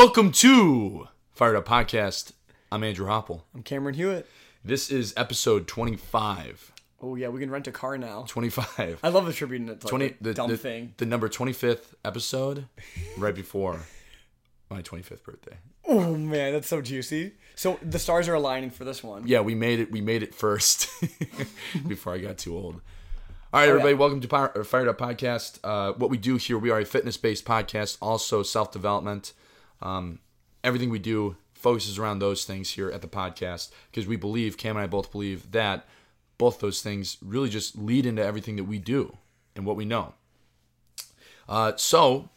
Welcome to Fired Up Podcast. I'm Andrew Hopple. I'm Cameron Hewitt. This is episode 25. Oh yeah, we can rent a car now. 25. I love attributing it to like 20, a the, dumb the, thing. the number 25th episode, right before my 25th birthday. Oh man, that's so juicy. So the stars are aligning for this one. Yeah, we made it. We made it first before I got too old. All right, Oh, everybody, welcome to Power- Fired Up Podcast. Uh, what we do here, we are a fitness-based podcast, also self-development. Um, everything we do focuses around those things here at the podcast because we believe, Cam and I both believe that both those things really just lead into everything that we do and what we know. Uh, so,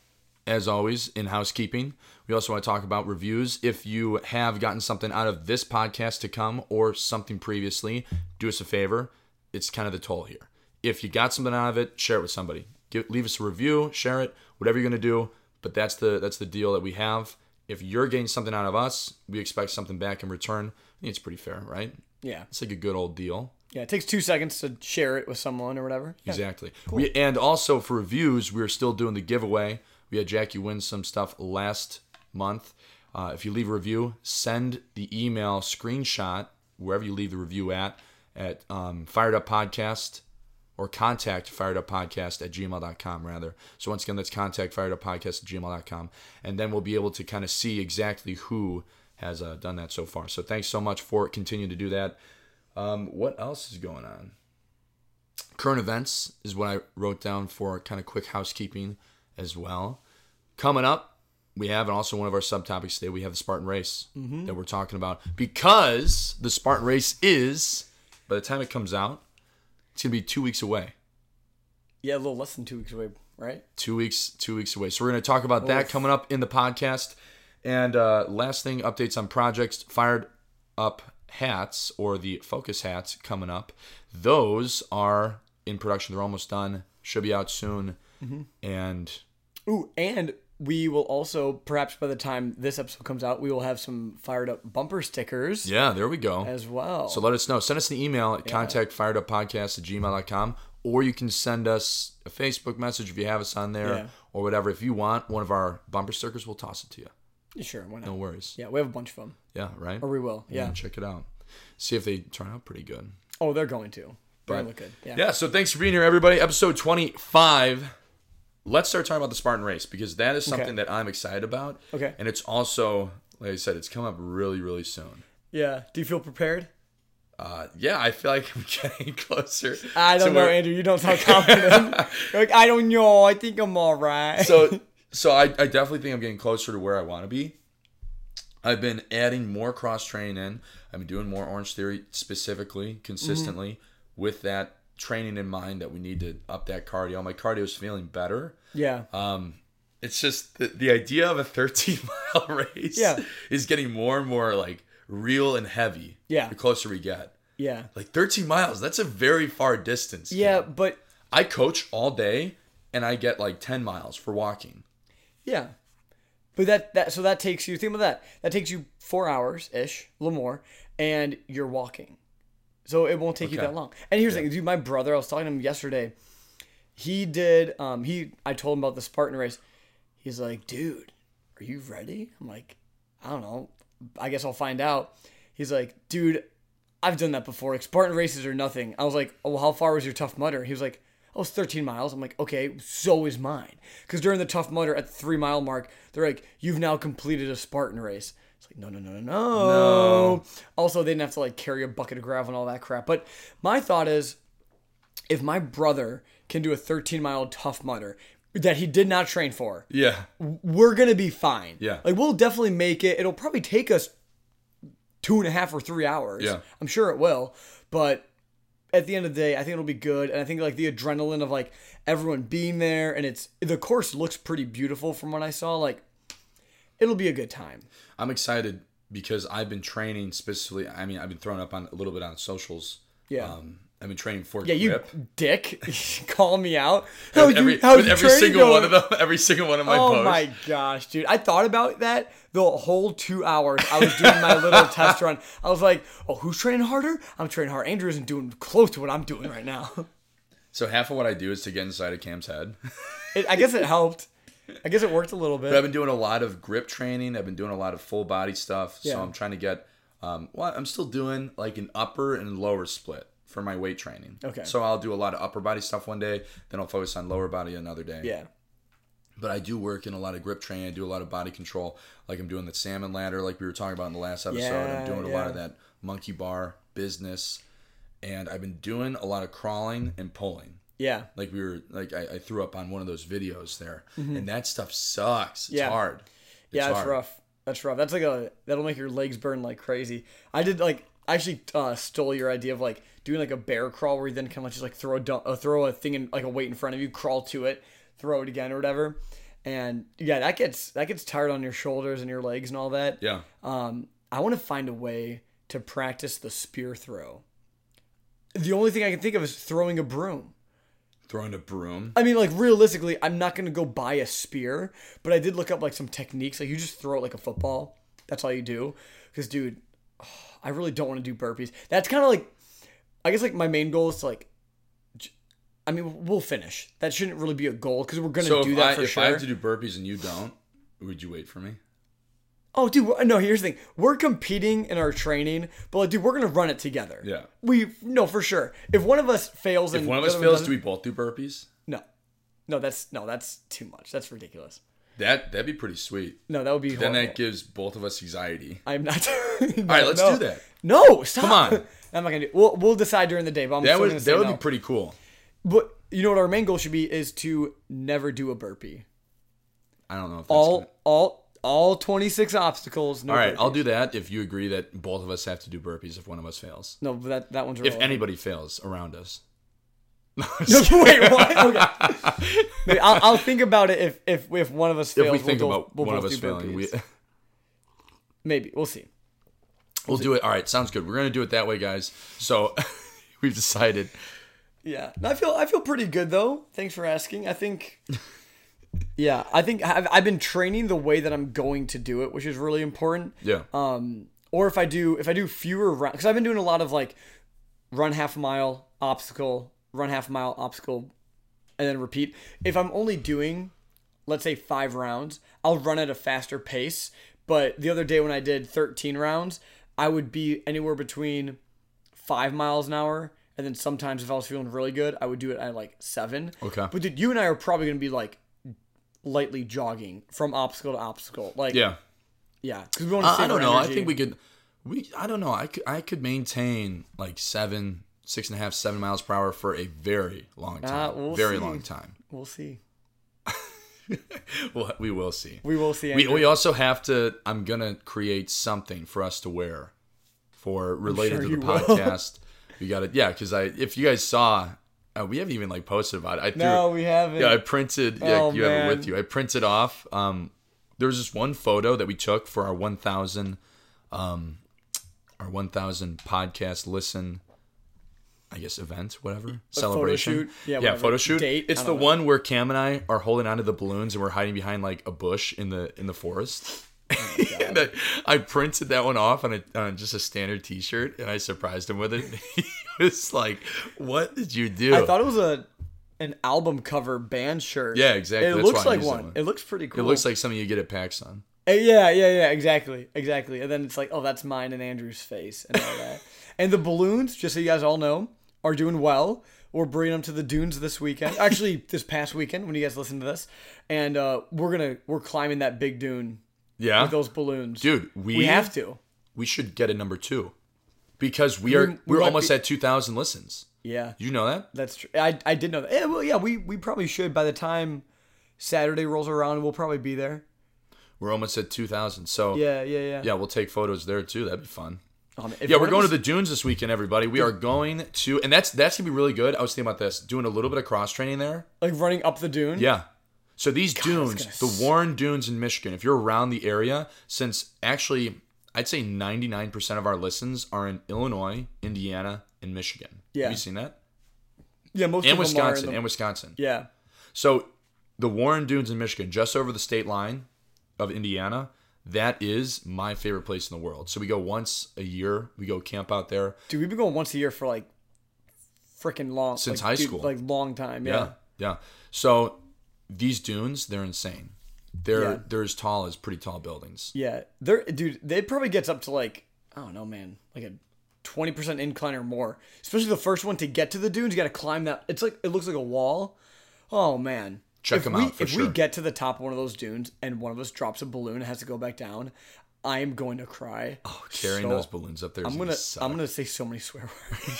as always, in housekeeping, we also want to talk about reviews. If you have gotten something out of this podcast to come or something previously, do us a favor. It's kind of the toll here. If you got something out of it, share it with somebody. Give, leave us a review, share it, whatever you're gonna do. But that's the that's the deal that we have. If you're getting something out of us, we expect something back in return. I think it's pretty fair, right? Yeah. It's like a good old deal. Yeah. It takes two seconds to share it with someone or whatever. Yeah. Exactly. We, and also for reviews, we're still doing the giveaway. We had Jackie win some stuff last month. Uh, if you leave a review, send the email screenshot wherever you leave the review at at um, Fired Up Podcast or contact Fired Up Podcast at gmail.com rather. So once again, that's contact Fired Up Podcast at gmail.com. And then we'll be able to kind of see exactly who has uh, done that so far. So thanks so much for continuing to do that. Um, what else is going on? current events is what I wrote down for kind of quick housekeeping as well. Coming up, we have, and also one of our subtopics today, we have the Spartan Race that we're talking about because the Spartan Race is, by the time it comes out, it's gonna be two weeks away. Yeah, a little less than two weeks away, right? Two weeks, two weeks away. So we're gonna talk about that coming up in the podcast. And uh, last thing, updates on projects fired up hats or the focus hats coming up. Those are in production. They're almost done. Should be out soon. And Ooh, and we will also perhaps by the time this episode comes out, we will have some fired up bumper stickers yeah, there we go. as well. So let us know. Send us an email at contactfireduppodcast at gmail.com or you can send us a Facebook message if you have us on there Yeah. or whatever. If you want one of our bumper stickers, we'll toss it to you. sure, why not? No worries. Yeah, we have a bunch of them, Yeah, right? or we will. Yeah. check it out. See if they turn out pretty good. Oh, they're going to. They're But- look good. Yeah. Yeah, so thanks for being here, everybody. Episode 25. Let's start talking about the Spartan race because that is something Okay. that I'm excited about. Okay. And it's also, like I said, it's coming up really, really soon. Yeah. Do you feel prepared? Uh, yeah, I feel like I'm getting closer. I don't know, where- Andrew. You don't sound confident. Like, I don't know. I think I'm all right. so so I, I definitely think I'm getting closer to where I want to be. I've been adding more cross training in. I've been doing more Orange Theory specifically, consistently, with that training in mind that we need to up that cardio. My cardio is feeling better. yeah. Um, it's just the, the idea of a 13 mile race Yeah. is getting more and more like real and heavy. Yeah. The closer we get. yeah. Like 13 miles, that's a very far distance. Yeah, but I coach all day and I get like 10 miles for walking. yeah. But that that so that takes you think about that. That takes you four hours ish, a little more, and you're walking. So it won't take you that long. And here's the thing, dude, my brother, I was talking to him yesterday. He did um he I told him about the Spartan race. He's like, dude, are you ready? I'm like, I don't know. I guess I'll find out. He's like, dude, I've done that before. Like Spartan races are nothing. I was like, oh, how far was your tough mudder? He was like, oh, it's 13 miles. I'm like, okay, so is mine. Because during the tough mudder at the three mile mark, they're like, you've now completed a Spartan race. It's like, no, no, no, no, no. Also, they didn't have to like carry a bucket of gravel and all that crap. But my thought is, if my brother can do a 13 mile tough mudder that he did not train for, Yeah. we're gonna be fine. Yeah. Like we'll definitely make it. It'll probably take us two and a half or three hours. Yeah. I'm sure it will. But at the end of the day, I think it'll be good. And I think like the adrenaline of like everyone being there and it's the course looks pretty beautiful from what I saw. Like it'll be a good time. I'm excited because I've been training specifically. I mean, I've been throwing up on a little bit on socials. Yeah. Um, I've been training for Yeah, you dick, call me out. How With you- every, how's with your every single one of them, every single one of my Oh posts. my gosh, dude! I thought about that the whole two hours. I was doing my little test run. I was like, "Oh, who's training harder? I'm training hard. Andrew isn't doing close to what I'm doing right now." So half of what I do is to get inside of Cam's head. It, I guess it helped. I guess it worked a little bit. But I've been doing a lot of grip training. I've been doing a lot of full body stuff. Yeah. So I'm trying to get. Um, well, I'm still doing like an upper and lower split for my weight training. Okay. So I'll do a lot of upper body stuff one day, then I'll focus on lower body another day. Yeah. But I do work in a lot of grip training. I do a lot of body control. Like I'm doing the salmon ladder, like we were talking about in the last episode. Yeah, I'm doing a lot of that monkey bar business, and I've been doing a lot of crawling and pulling. Yeah. Like we were, like I, I threw up on one of those videos there, and that stuff sucks. It's Mm-hmm. Yeah. hard. It's yeah, it's hard. rough. That's rough. That's like a that'll make your legs burn like crazy. I did like I actually uh, stole your idea of like doing like a bear crawl where you then kind of just like throw a dump, uh, throw a thing in like a weight in front of you, crawl to it, throw it again or whatever. And yeah, that gets that gets tired on your shoulders and your legs and all that. Yeah. Um, I want to find a way to practice the spear throw. The only thing I can think of is throwing a broom. Throwing a broom. I mean, like realistically, I'm not gonna go buy a spear, but I did look up like some techniques. Like you just throw it like a football. That's all you do. Because, dude, I really don't want to do burpees. That's kind of like, I guess like my main goal is to like, I mean, we'll finish. That shouldn't really be a goal because we're gonna So do that I, for if sure. I have to do burpees and you don't, would you wait for me? Oh, dude, no. Here's the thing: we're competing in our training, but like, dude, we're gonna run it together. Yeah. We no for sure. If one of us fails, If and one of us fails, do we both do burpees? no, no, that's no, that's too much. That's ridiculous. That that'd be pretty sweet. No, that would be Then horrible. that gives both of us anxiety. I'm not. All right, let's do that. No, stop. Come on. I'm not gonna do. We'll we'll decide during the day. But I'm That would that would no. be pretty cool. But you know what our main goal should be is to never do a burpee. I don't know if that's All gonna- all all 26 obstacles. No All right, I'll do that if you agree that both of us have to do burpees if one of us fails. No, but that that one's If anybody fails around us. No, wait, what? Okay. Maybe I'll, I'll think about it if if if one of us fails. if we think we'll about we'll one of us failing, we, maybe we'll see. we'll do it. All right, sounds good. We're gonna do it that way, guys. So we've decided. Yeah, I feel I feel pretty good though. Thanks for asking. I think, yeah, I think I've, I've been training the way that I'm going to do it, which is really important. Yeah. Um, or if I do if I do fewer rounds, because I've been doing a lot of like run half mile obstacle, run half mile obstacle, and then repeat. If I'm only doing, let's say five rounds, I'll run at a faster pace. But the other day when I did 13 rounds, I would be anywhere between five miles an hour. And then sometimes if I was feeling really good, I would do it at like seven. Okay. But dude, you and I are probably gonna be like lightly jogging from obstacle to obstacle. Like Yeah. yeah, because we want to I, I don't know. I think we could. We I don't know. I could I could maintain like seven, six and a half, seven miles per hour for a very long time. Uh, we'll very see. long time. We'll see. Well, we will see. We will see. We, Andrew. we also have to. I'm gonna create something for us to wear, for related sure to the will. podcast. we got it. Yeah, because I if you guys saw, uh, we haven't even like posted about it. I threw, no, we haven't. yeah, I printed. Yeah, Oh, you have it with you. I printed off. Um, there was just one photo that we took for our 1,000, um, our 1,000 podcast listen. I guess event, whatever celebration. shoot? Yeah, yeah, photo shoot. Date? It's the know. one where Cam and I are holding onto the balloons and we're hiding behind like a bush in the in the forest. Oh and I, I printed that one off on, a, on just a standard T-shirt, and I surprised him with it. he was like, "What did you do?" I thought it was a an album cover band shirt. Yeah, exactly. It That's looks like one. one. It looks pretty cool. it looks like something you get at PacSun. Uh, yeah, yeah, yeah. Exactly, exactly. And then it's like, oh, that's mine and Andrew's face and all that. and the balloons, just so you guys all know, are doing well. We're bringing them to the dunes this weekend. Actually, this past weekend when you guys listen to this, and uh, we're gonna we're climbing that big dune Yeah, with those balloons, dude, we We have to. We should get a number two because we are we we almost be- at two thousand listens. Yeah, you know that? That's true. I, I did know that. Yeah, well, yeah, we, we probably should. By the time Saturday rolls around, we'll probably be there. We're almost at two thousand. So Yeah, yeah, yeah. yeah, we'll take photos there too. That'd be fun. Um, Yeah, we're going to the dunes this weekend, everybody. We are going to, and that's that's gonna be really good. I was thinking about this, doing a little bit of cross training there. like running up the dune. Yeah. So these dunes, the Warren Dunes in Michigan, if you're around the area, since actually I'd say 99% of our listens are in Illinois, Indiana, and Michigan. Yeah. Have you seen that? yeah. Most And of them are in Wisconsin, the- and Wisconsin. yeah, So the Warren Dunes in Michigan, just over the state line of Indiana, that is my favorite place in the world. So we go once a year. We go camp out there. dude, we've been going once a year for like freaking long Since like, high dude, school. like long time. Yeah. Yeah. Yeah. So these dunes, they're insane. They're Yeah. they're as tall as pretty tall buildings. Yeah, they're dude. They probably gets up to like I don't know, man, like a twenty percent incline or more. Especially the first one to get to the dunes, you got to climb that. It's like it looks like a wall. Oh man, Check them we, out If we get to the top of one of those dunes and one of us drops a balloon and has to go back down, I am going to cry. Oh, Carrying So- those balloons up there is I'm gonna, gonna. I'm gonna say so many swear words.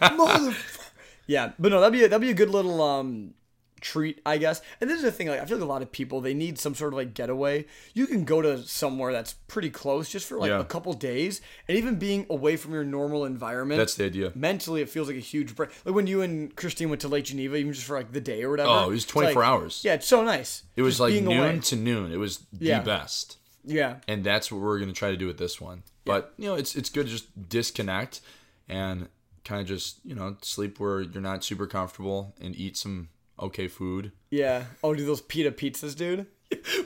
Motherfucker. Yeah, but no, that'd be a, that'd be a good little um treat, I guess. And this is the thing, like I feel like a lot of people they need some sort of like getaway. You can go to somewhere that's pretty close just for like Yeah. a couple days, and even being away from your normal environment. That's the idea. mentally it feels like a huge break. Like when you and Christine went to Lake Geneva, even just for like the day or whatever. Oh, it was 24 like- hours. Yeah, it's so nice. It was Just like noon away. to noon. It was the Yeah. best. Yeah, and that's what we're gonna try to do with this one. But you know, it's it's good to just disconnect and kind of just you know sleep where you're not super comfortable and eat some okay food. yeah. Oh, do those pita pizzas, dude?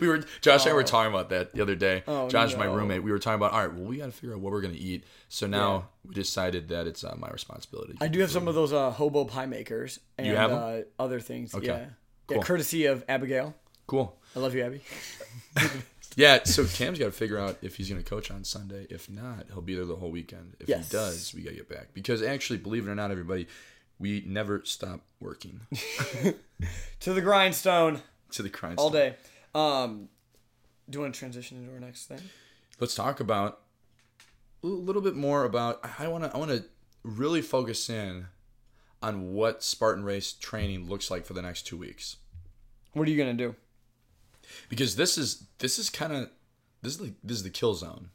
We were Josh and I were talking about that the other day. Oh, Josh, my roommate, we were talking about all right. Well, we got to figure out what we're gonna eat. So now we decided that it's uh, my responsibility. I do have some of those uh, hobo pie makers and have 'em? uh, other things. Okay. Yeah. Cool. Yeah, courtesy of Abigail. cool. I love you, Abby. Yeah. So Cam's got to figure out if he's gonna coach on Sunday. If not, he'll be there the whole weekend. If Yes. he does, we gotta get back because actually, believe it or not, everybody, we never stop working To the grindstone to the grind. all day. Um, do you want to transition into our next thing? let's talk about a little bit more about I want to I want to really focus in on what Spartan race training looks like for the next 2 weeks What are you gonna do? because this is this is kind of this is the this is the kill zone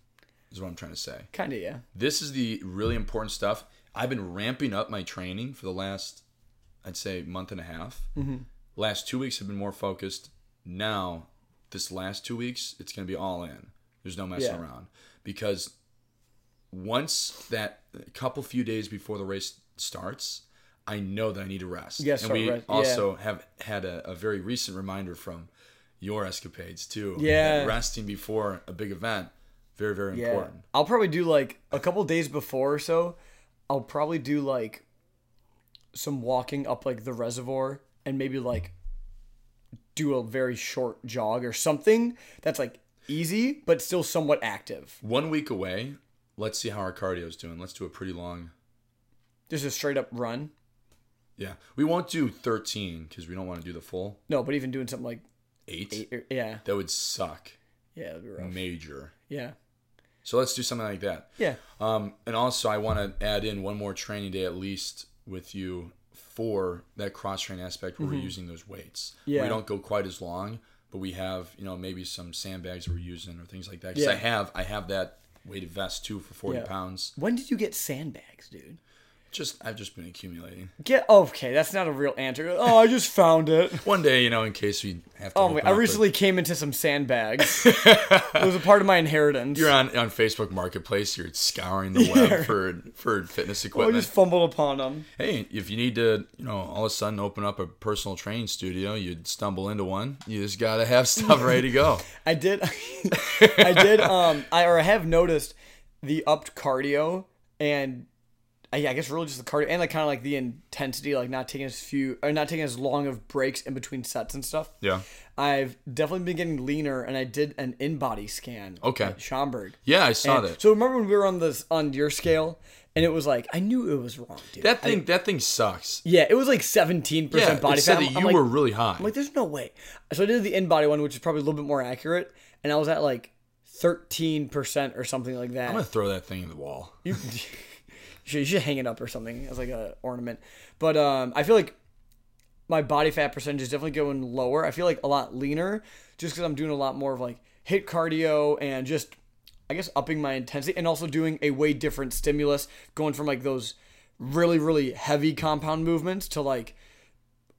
is what I'm trying to say. Kinda, yeah. This is the really important stuff. I've been ramping up my training for the last I'd say month and a half. Mm-hmm. Last 2 weeks have been more focused. Now this last 2 weeks it's going to be all in. There's no messing Yeah. around because once that couple few days before the race starts, I know that I need to rest. Gotta and we rest- yeah. also have had a, a very recent reminder from your escapades too. Yeah. resting before a big event, very very Yeah. important. I'll probably do like a couple days before or so. I'll probably do like some walking up like the reservoir and maybe like do a very short jog or something that's like easy but still somewhat active. One week away. Let's see how our cardio's doing. Let's do a pretty long. Just a straight up run. Yeah, we won't do 13 because we don't want to do the full No, but even doing something like eight. eight or, yeah. That would suck Yeah, that'd be rough. major. Yeah. So let's do something like that. Yeah. Um, and also, I want to add in one more training day at least with you for that cross train aspect where we're using those weights. Mm-hmm. Yeah. We don't go quite as long, but we have you know maybe some sandbags we're using or things like that. Because Yeah. I have I have that weighted vest too for forty Yeah. pounds. When did you get sandbags, dude? Just I've just been accumulating. Get okay, that's not a real answer. Oh, I just found it. One day, you know, in case we have to. Oh, wait, I recently came into some sandbags. it was a part of my inheritance. You're on on Facebook Marketplace. You're scouring the web for for fitness equipment. I just fumbled upon them. hey, if you need to, you know, all of a sudden open up a personal training studio, you'd stumble into one. You just gotta have stuff ready to go. I did, I did, um, I or I have noticed the upped cardio and I, I guess really just the cardio and like kind of like the intensity, like not taking as few or not taking as long of breaks in between sets and stuff. Yeah. I've definitely been getting leaner, and I did an in-body scan. Okay. at Schaumburg. Yeah, I saw And that. So remember when we were on this on your scale, and it was like I knew it was wrong, dude. That I- thing, that thing sucks. yeah, it was like seventeen Yeah, percent body fat. that I'm- you I'm like, were really high. I'm like, there's no way. So I did the in-body one, which is probably a little bit more accurate, and I was at like thirteen percent or something like that. I'm gonna throw that thing in the wall. You should, you should hang it up or something as like a ornament. But um, I feel like my body fat percentage is definitely going lower. I feel like a lot leaner just because I'm doing a lot more of like HIIT cardio and just I guess upping my intensity and also doing a way different stimulus, going from like those really really heavy compound movements to like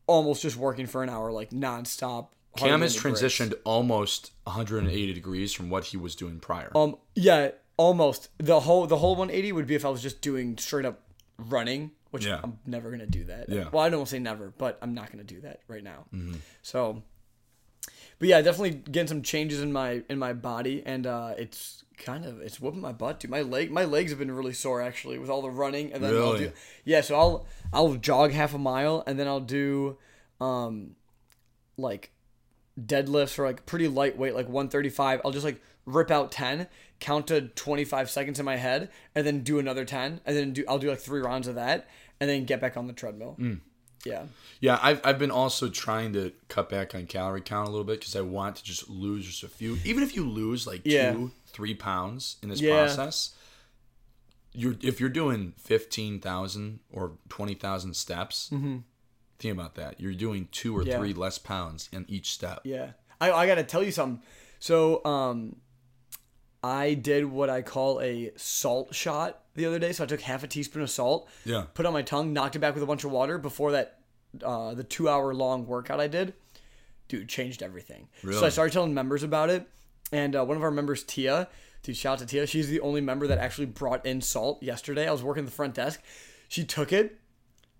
almost just working for an hour like nonstop. Cam has transitioned almost 180 degrees from what he was doing prior. Um, yeah, almost the whole the whole 180 would be if I was just doing straight up running, which Yeah. I'm never gonna do that. Yeah. Well, I don't say never, but I'm not gonna do that right now. So, but yeah, definitely getting some changes in my in my body, and uh, it's kind of it's whooping my butt, dude. My leg my legs have been really sore actually with all the running, and then I'll do yeah. So I'll I'll jog half a mile, and then I'll do um like deadlifts or like pretty lightweight, like 135, I'll just like rip out 10, count to 25 seconds in my head, and then do another 10, and then do I'll do like three rounds of that, and then get back on the treadmill. Yeah. Yeah, I've, I've been also trying to cut back on calorie count a little bit because I want to just lose just a few. Even if you lose like Yeah. two, three pounds in this Yeah. process, you're if you're doing fifteen thousand or twenty thousand steps, think about that. You're doing two or Mm-hmm. Yeah. three less pounds in each step. Yeah. I, I got to tell you something. So, um, I did what I call a salt shot the other day. So I took half a teaspoon of salt, Yeah. put it on my tongue, knocked it back with a bunch of water before that, uh, the two hour long workout I did. Dude, changed everything. So I started telling members about it. And uh, one of our members, Tia, dude, shout out to Tia. She's the only member that actually brought in salt yesterday. I was working the front desk. She took it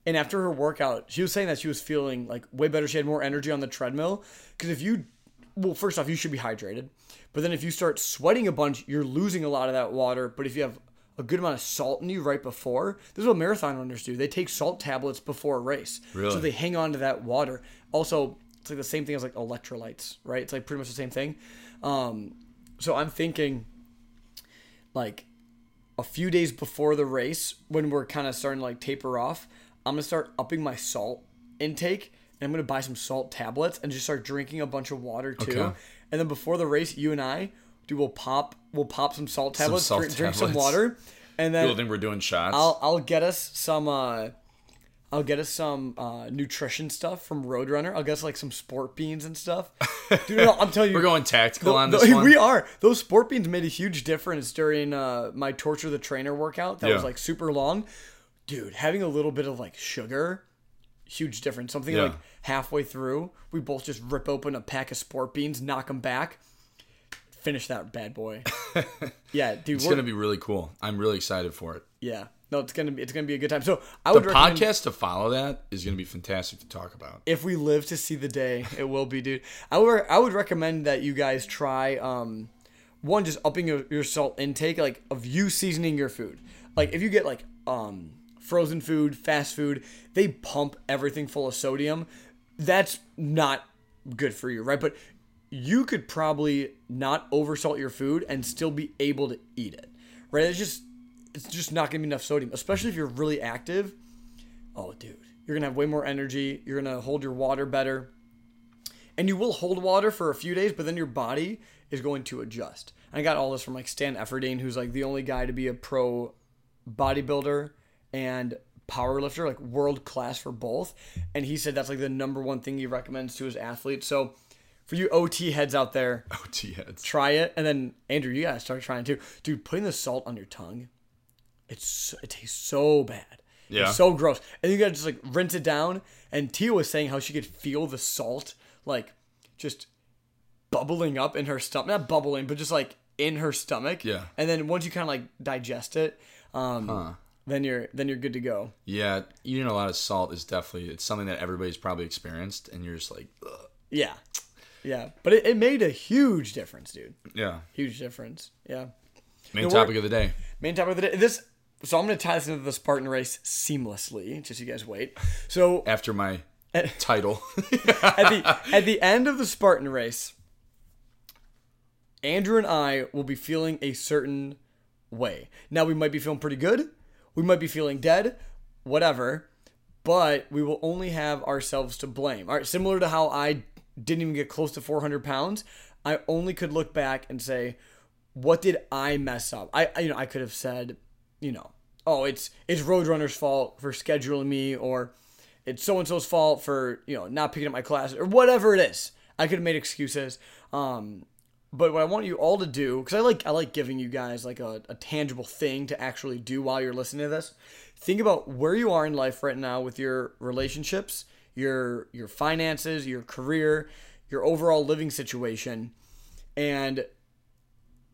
and after her workout, she was saying that she was feeling like way better. She had more energy on the treadmill. Because if you, well, first off, you should be hydrated. But then if you start sweating a bunch, you're losing a lot of that water. But if you have a good amount of salt in you right before, this is what marathon runners do. They take salt tablets before a race. Really? So they hang on to that water. Also, it's like the same thing as like electrolytes, right? It's like pretty much the same thing. Um, so I'm thinking like a few days before the race when we're kind of starting to like taper off i'm gonna start upping my salt intake and i'm gonna buy some salt tablets and just start drinking a bunch of water too Okay. and then before the race you and i do we'll pop we'll pop some salt tablets salt drink, drink some water and then People think we're doing shots. I'll I'll get us some uh I'll get us some uh, nutrition stuff from Roadrunner. I'll get us like some sport beans and stuff. Dude, no, I'm telling you, we're going tactical on Th- this one. We are. Those sport beans made a huge difference during uh, my torture the trainer workout. That was like super long. Dude, having a little bit of like sugar, huge difference. Something Yeah. like halfway through, we both just rip open a pack of sport beans, knock them back, finish that bad boy. yeah, dude. It's gonna be really cool. I'm really excited for it. yeah. No, it's gonna be it's gonna be a good time. So I The would recommend podcast to follow that is gonna be fantastic to talk about. if we live to see the day, it will be, dude. I would I would recommend that you guys try um one just upping your, your salt intake, like of you seasoning your food. Like if you get like um frozen food, fast food, they pump everything full of sodium. That's not good for you, right? But you could probably not oversalt your food and still be able to eat it, right? It's just it's just not gonna be enough sodium, especially if you're really active. Oh, dude, you're gonna have way more energy. You're gonna hold your water better, and you will hold water for a few days, but then your body is going to adjust. I got all this from like Stan Efferding, who's like the only guy to be a pro bodybuilder and powerlifter, like world class for both. And he said that's like the number one thing he recommends to his athletes. So for you OT heads out there, OT heads. try it. And then Andrew, you gotta start trying too. Dude, putting the salt on your tongue, it's it tastes so bad. Yeah. It's so gross. And you gotta just like rinse it down. And Tia was saying how she could feel the salt like just bubbling up in her stomach. Not bubbling, but just like in her stomach. Yeah. And then once you kind of like digest it, um, then you're then you're good to go. Yeah, eating a lot of salt is definitely it's something that everybody's probably experienced, and you're just like, Ugh. Yeah. Yeah. But it, it made a huge difference, dude. yeah. Huge difference. Yeah. Main topic of the day. Main topic of the day. This. So I'm gonna tie this into the Spartan race seamlessly. Just so you guys wait. So After my title, at the at the end of the Spartan race, Andrew and I will be feeling a certain way. Now we might be feeling pretty good, we might be feeling dead, whatever, but we will only have ourselves to blame. All right, similar to how I didn't even get close to 400 pounds, I only could look back and say, what did I mess up? I, you know I could have said, you know, oh it's it's Roadrunner's fault for scheduling me, or it's so and so's fault for you know not picking up my class, or whatever it is. I could have made excuses. Um, but what I want you all to do, because I like I like giving you guys like a, a tangible thing to actually do while you're listening to this. Think about where you are in life right now with your relationships, your your finances, your career, your overall living situation, and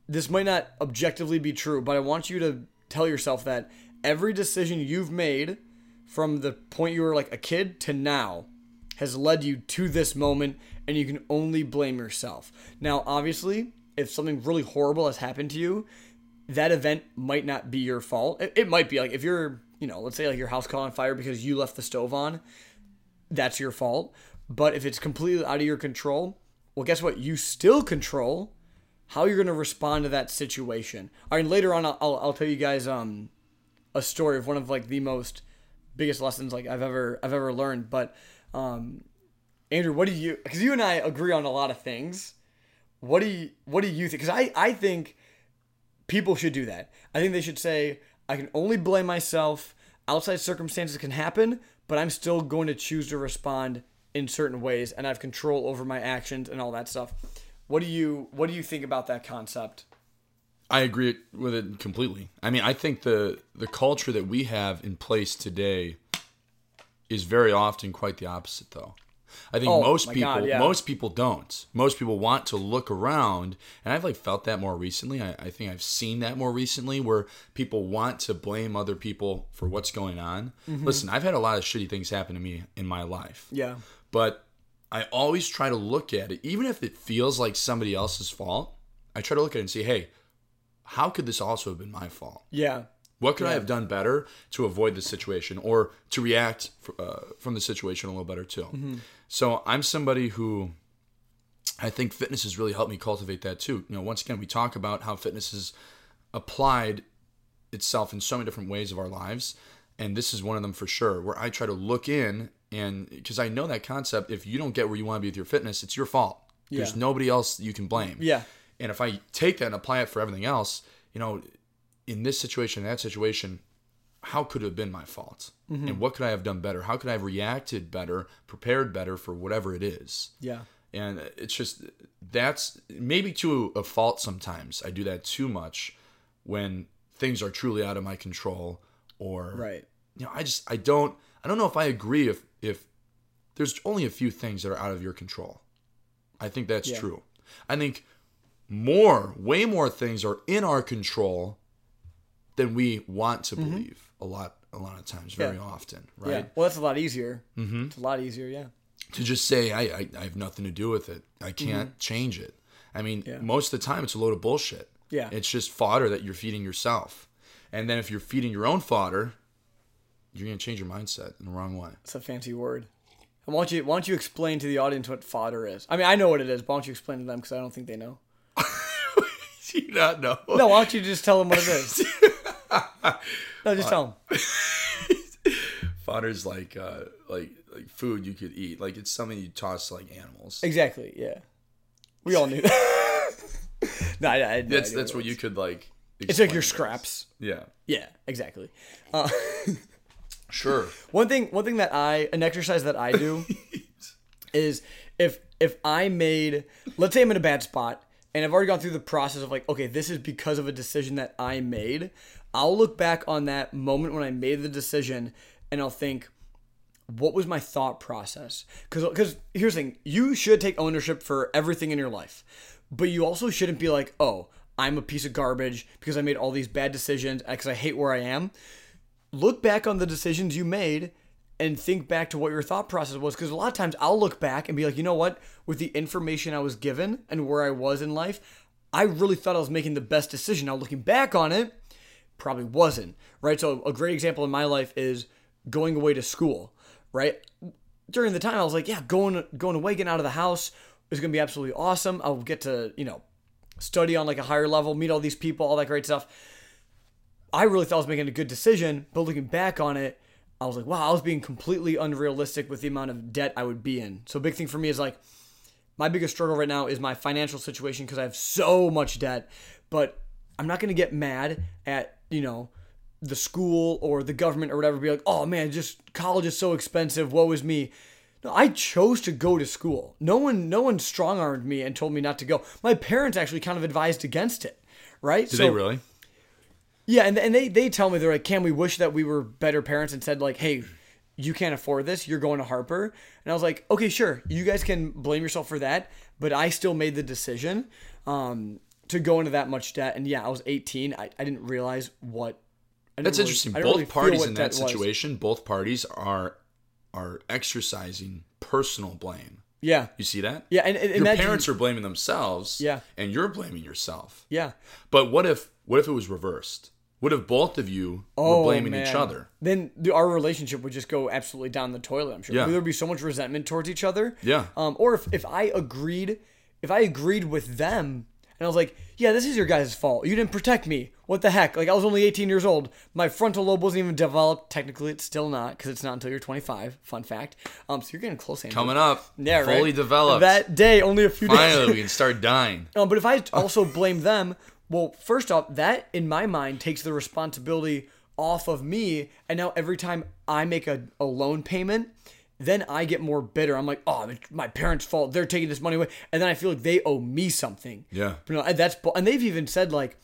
this might not objectively be true, but I want you to tell yourself that every decision you've made from the point you were like a kid to now has led you to this moment and you can only blame yourself. Now, obviously, if something really horrible has happened to you, that event might not be your fault. It, it might be like if you're, you know, let's say like your house caught on fire because you left the stove on, that's your fault. But if it's completely out of your control, well, guess what? You still control how you're going to respond to that situation. Right, and later on, I'll, I'll, I'll tell you guys um, a story of one of like the most biggest lessons like I've ever I've ever learned. But um, Andrew, what do you? Because you and I agree on a lot of things. What do you What do you think? Because I I think people should do that. I think they should say I can only blame myself. Outside circumstances can happen, but I'm still going to choose to respond in certain ways, and I have control over my actions and all that stuff. What do you What do you think about that concept? I agree with it completely. I mean, I think the the culture that we have in place today is very often quite the opposite, though. I think Oh, most people God, yeah. most people don't. Most people want to look around, and I've like felt that more recently. I, I think I've seen that more recently, where people want to blame other people for what's going on. Mm-hmm. Listen, I've had a lot of shitty things happen to me in my life Yeah, but I always try to look at it, even if it feels like somebody else's fault. I try to look at it and say, hey, how could this also have been my fault? yeah, What could I have done better to avoid this situation or to react uh, from the situation a little better too? So I'm somebody who I think fitness has really helped me cultivate that too. You know, once again, we talk about how fitness has applied itself in so many different ways of our lives. And this is one of them for sure, where I try to look in and because I know that concept, if you don't get where you want to be with your fitness, it's your fault. There's nobody else you can blame. yeah, And if I take that and apply it for everything else, you know, in this situation, in that situation, how could it have been my fault? Mm-hmm. And what could I have done better? How could I have reacted better, prepared better for whatever it is? yeah, And it's just that's maybe to a fault sometimes. I do that too much when things are truly out of my control or right. you know, I just I don't I don't know if I agree if if there's only a few things that are out of your control. I think that's Yeah. true. I think more, way more things are in our control than we want to believe. A lot, a lot of times, very Mm-hmm. Yeah. often, Yeah. right? Well, that's a lot easier. Mm-hmm. It's a lot easier. Yeah. To just say I, I, I have nothing to do with it. I can't change it. I mean, Mm-hmm. Yeah. most of the time, it's a load of bullshit. Yeah. It's just fodder that you're feeding yourself, and then if you're feeding your own fodder, you're gonna change your mindset in the wrong way. It's a fancy word. And why don't you why don't you explain to the audience what fodder is? I mean, I know what it is. But why don't you explain to them because I don't think they know. Do you not know? No, why don't you just tell them what it is? no, just tell him. Fodder's like uh, like like food you could eat. Like it's something you toss to, like animals. Exactly. Yeah. We all knew that. no, I, I had no That's that's what it you could like. It's like your as. scraps. Yeah. Yeah, exactly. Uh, Sure. One thing, one thing that I, an exercise that I do, is if if I made, let's say I'm in a bad spot, and I've already gone through the process of like, okay, this is because of a decision that I made. I'll look back on that moment when I made the decision, and I'll think, what was my thought process? Because here's the thing, you should take ownership for everything in your life, but you also shouldn't be like, oh, I'm a piece of garbage because I made all these bad decisions because I hate where I am look back on the decisions you made and think back to what your thought process was because a lot of times I'll look back and be like, you know what, with the information I was given and where I was in life, I really thought I was making the best decision. Now looking back on it, probably wasn't, right? So a great example in my life is going away to school, right? During the time I was like, yeah, going going away, getting out of the house is going to be absolutely awesome. I'll get to, you know, study on like a higher level, meet all these people, all that great stuff. I really thought I was making a good decision, but looking back on it, I was like, wow, I was being completely unrealistic with the amount of debt I would be in. So, big thing for me is like, my biggest struggle right now is my financial situation because I have so much debt, but I'm not going to get mad at, you know, the school or the government or whatever, be like, oh man, just college is so expensive. Woe is me. No, I chose to go to school. No one, no one strong armed me and told me not to go. My parents actually kind of advised against it, right? Did they really? Yeah, and, and they, they tell me they're like, can we wish that we were better parents and said like, hey, you can't afford this, you're going to Harper. And I was like, okay, sure, you guys can blame yourself for that, but I still made the decision um, to go into that much debt. And yeah, I was 18. I, I didn't realize what. Didn't That's really- interesting. Both really parties in that debt was. situation, both parties are are exercising personal blame. Yeah, You see that? yeah, and, and Your imagine, parents are blaming themselves. Yeah. And you're blaming yourself. Yeah. But what if what if it was reversed? What if both of you Oh, were blaming each other? Then the, our relationship would just go absolutely down the toilet. I'm sure. Yeah. There would be so much resentment towards each other. Yeah. Um, or if, if I agreed if I agreed with them and I was like, yeah, this is your guys' fault. You didn't protect me. What the heck? Like I was only 18 years old. My frontal lobe wasn't even developed. Technically, it's still not because it's not until you're 25. Fun fact. Um, so you're getting close. Andrew. Coming up. Yeah, right. Fully developed. That day, only a few Finally, days. we can start dying. Um, but if I also blame them, well, first off, that in my mind takes the responsibility off of me. And now every time I make a, a loan payment, then I get more bitter. I'm like, oh, it's my parents' fault. They're taking this money away, and then I feel like they owe me something. Yeah. You know, and that's and they've even said like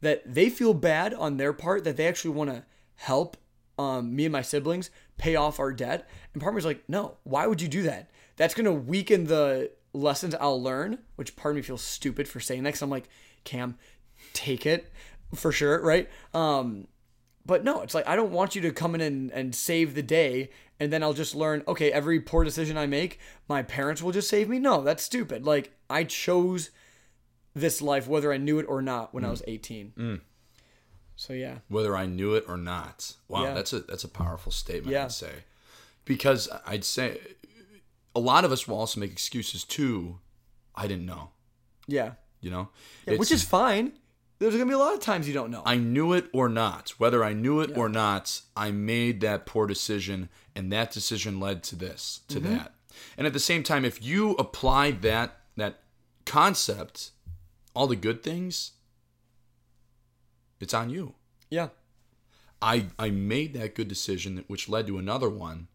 that they feel bad on their part that they actually want to help um, me and my siblings pay off our debt. And part of me's like, no, why would you do that? That's gonna weaken the lessons I'll learn. Which part of me feels stupid for saying that. Cause I'm like, Cam, take it for sure, right? Um, but no, it's like I don't want you to come in and, and save the day and then I'll just learn, okay, every poor decision I make, my parents will just save me. No, that's stupid. Like I chose this life whether I knew it or not when I mm. was 18. Mm. So yeah. Whether I knew it or not. Wow, Yeah. that's a that's a powerful statement. Yeah. I'd say, because I'd say a lot of us will also make excuses too. I didn't know. Yeah. You know, Yeah, which is fine. There's going to be a lot of times you don't know. I knew it or not. Whether I knew it or not, I made that poor decision, and that decision led to this, to Mm-hmm. that. And at the same time, if you apply that that concept, all the good things, it's on you. yeah. I I made that good decision, which led to another one,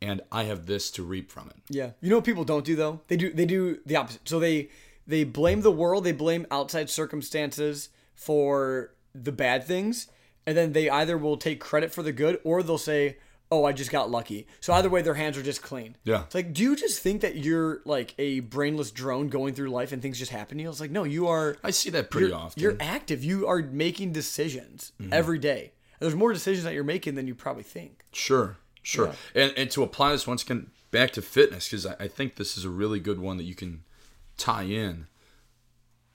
and I have this to reap from it. Yeah. You know what people don't do though? They do they do the opposite. So they they blame the world, they blame outside circumstances for the bad things, and then they either will take credit for the good or they'll say, "Oh, I just got lucky." So either way their hands are just clean. Yeah. It's like, do you just think that you're like a brainless drone going through life and things just happen to you? It's like, "No, you are I see that pretty you're, often. Mm-hmm. You're active. You are making decisions every day. There's more decisions that you're making than you probably think. Sure, sure. And and to apply this once again back to fitness, because I, I think this is a really good one that you can tie in.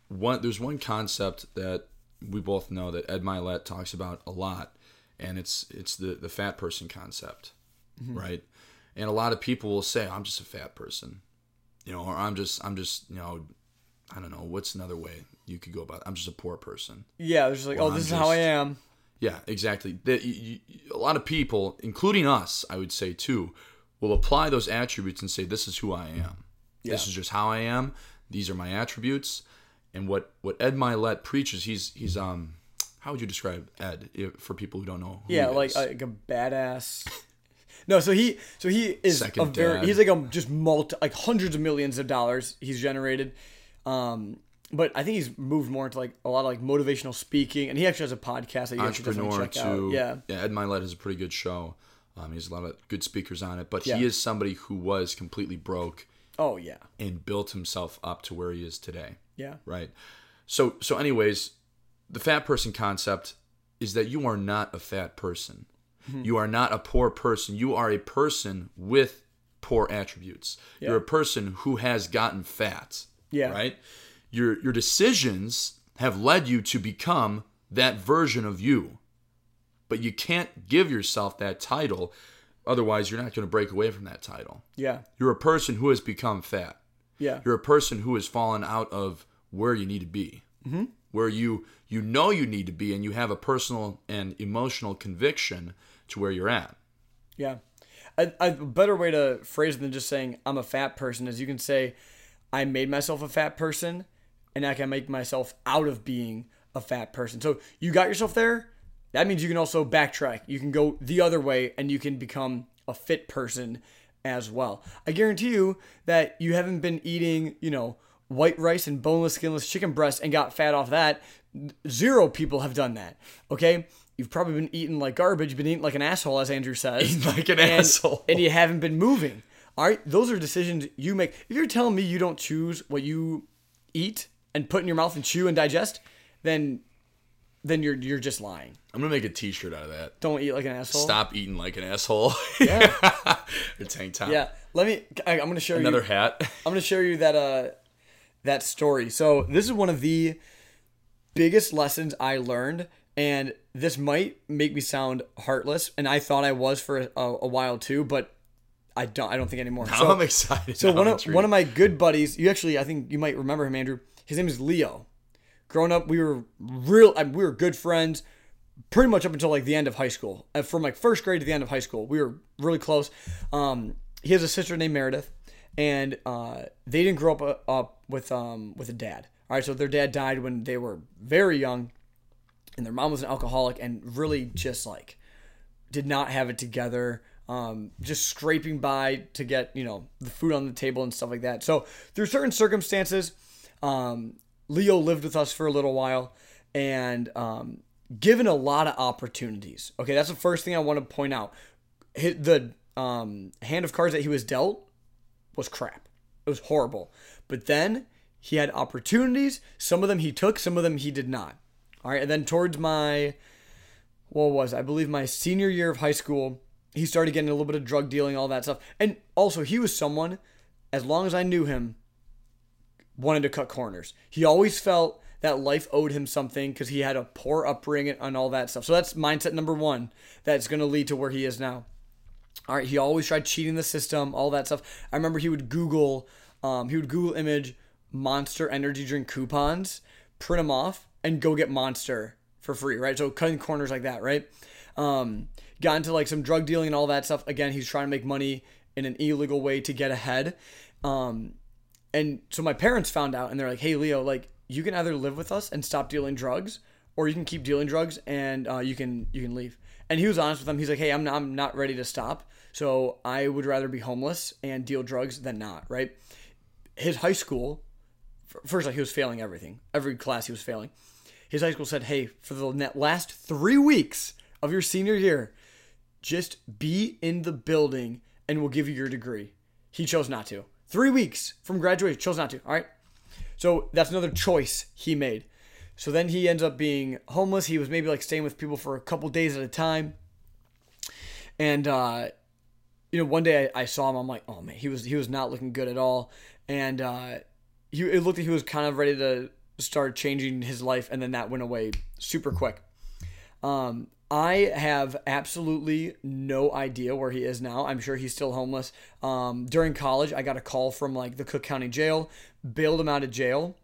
One there's one concept that we both know that Ed Mylett talks about a lot, and it's it's the the fat person concept, mm-hmm. right? And a lot of people will say, "I'm just a fat person," you know, or "I'm just I'm just you know, I don't know what's another way you could go about. It. I'm just a poor person." Yeah, there's just like, oh, I'm this is how I am. Yeah, exactly. That you, you, a lot of people, including us, I would say too, will apply those attributes and say, "This is who I am. This is just how I am. These are my attributes." And what what Ed Mylett preaches, he's he's um, how would you describe Ed if, for people who don't know? Who Yeah, like like a badass. no, so he so he is Second a very dad. he's like a just multi like hundreds of millions of dollars he's generated. Um but I think he's moved more into like a lot of like motivational speaking and he actually has a podcast that you entrepreneur check too. out. Yeah. yeah. Ed Mylett has a pretty good show. Um, he has a lot of good speakers on it, but Yeah. he is somebody who was completely broke Oh yeah. and built himself up to where he is today. Yeah. right? So so anyways, the fat person concept is that you are not a fat person. Mm-hmm. You are not a poor person. You are a person with poor attributes. You're a person who has gotten fat. Yeah. Right? Your your decisions have led you to become that version of you. But you can't give yourself that title otherwise you're not going to break away from that title. Yeah. You're a person who has become fat Yeah. you're a person who has fallen out of where you need to be mm-hmm. where you you know you need to be and you have a personal and emotional conviction to where you're at Yeah. A, a better way to phrase it than just saying I'm a fat person is you can say I made myself a fat person and I can make myself out of being a fat person. So you got yourself there. That means you can also backtrack. You can go the other way and you can become a fit person as well. I guarantee you that you haven't been eating, you know, white rice and boneless, skinless chicken breast and got fat off that. Zero people have done that. Okay? You've probably been eating like garbage, been eating like an asshole, as Andrew says. Eating like an and, asshole and you haven't been moving. All right, those are decisions you make. If you're telling me you don't choose what you eat and put in your mouth and chew and digest, then then you're you're just lying. i'm gonna make a t-shirt out of that Don't eat like an asshole. stop eating like an asshole yeah a tank top Yeah, let me. I, I'm gonna show another you. Another hat I'm gonna show you that uh that story. So this is one of the biggest lessons I learned, and this might make me sound heartless, and I thought I was for a, a while too, but I don't. I don't think anymore. Now so I'm excited. so one of one of my good buddies, you actually, I think you might remember him, Andrew. His name is Leo. Growing up, we were real. I mean, we were good friends, pretty much up until like the end of high school. Uh, From like first grade to the end of high school, we were really close. Um, he has a sister named Meredith, and uh, they didn't grow up uh, up with um with a dad. All right, so their dad died when they were very young, and their mom was an alcoholic and really just like did not have it together. Um, just scraping by to get you know the food on the table and stuff like that. So through certain circumstances, um, Leo lived with us for a little while and um, given a lot of opportunities. Okay, that's the first thing I want to point out. The um, hand of cards that he was dealt was crap. It was horrible. But then he had opportunities. Some of them he took, some of them he did not. All right, and then towards my what was? I believe my senior year of high school, he started getting a little bit of drug dealing, all that stuff. And also, he was someone, as long as I knew him, wanted to cut corners. He always felt that life owed him something because he had a poor upbringing and all that stuff. So that's mindset number one that's going to lead to where he is now. All right, he always tried cheating the system, all that stuff. I remember he would Google, um, he would Google image Monster energy drink coupons, print them off, and go get Monster for free, right? So cutting corners like that, right? Um, got into like some drug dealing and all that stuff. Again, he's trying to make money in an illegal way to get ahead. Um, and so my parents found out, and they're like, "Hey, Leo, like you can either live with us and stop dealing drugs, or you can keep dealing drugs and uh, you can you can leave." And he was honest with them. He's like, "Hey, I'm not, I'm not ready to stop, so I would rather be homeless and deal drugs than not." Right? His high school, first, like he was failing everything. Every class he was failing. His high school said, "Hey, for the last three weeks of your senior year, just be in the building and we'll give you your degree." He chose not to. Three weeks from graduation, chose not to. All right. So that's another choice he made. So then he ends up being homeless. He was maybe like staying with people for a couple days at a time. And uh, you know, one day I, I saw him. I'm like, oh man, he was he was not looking good at all. And uh, he it looked like he was kind of ready to start changing his life, and then that went away super quick. Um, I have absolutely no idea where he is now. I'm sure he's still homeless. Um, during college, I got a call from like the Cook County Jail, bailed him out of jail,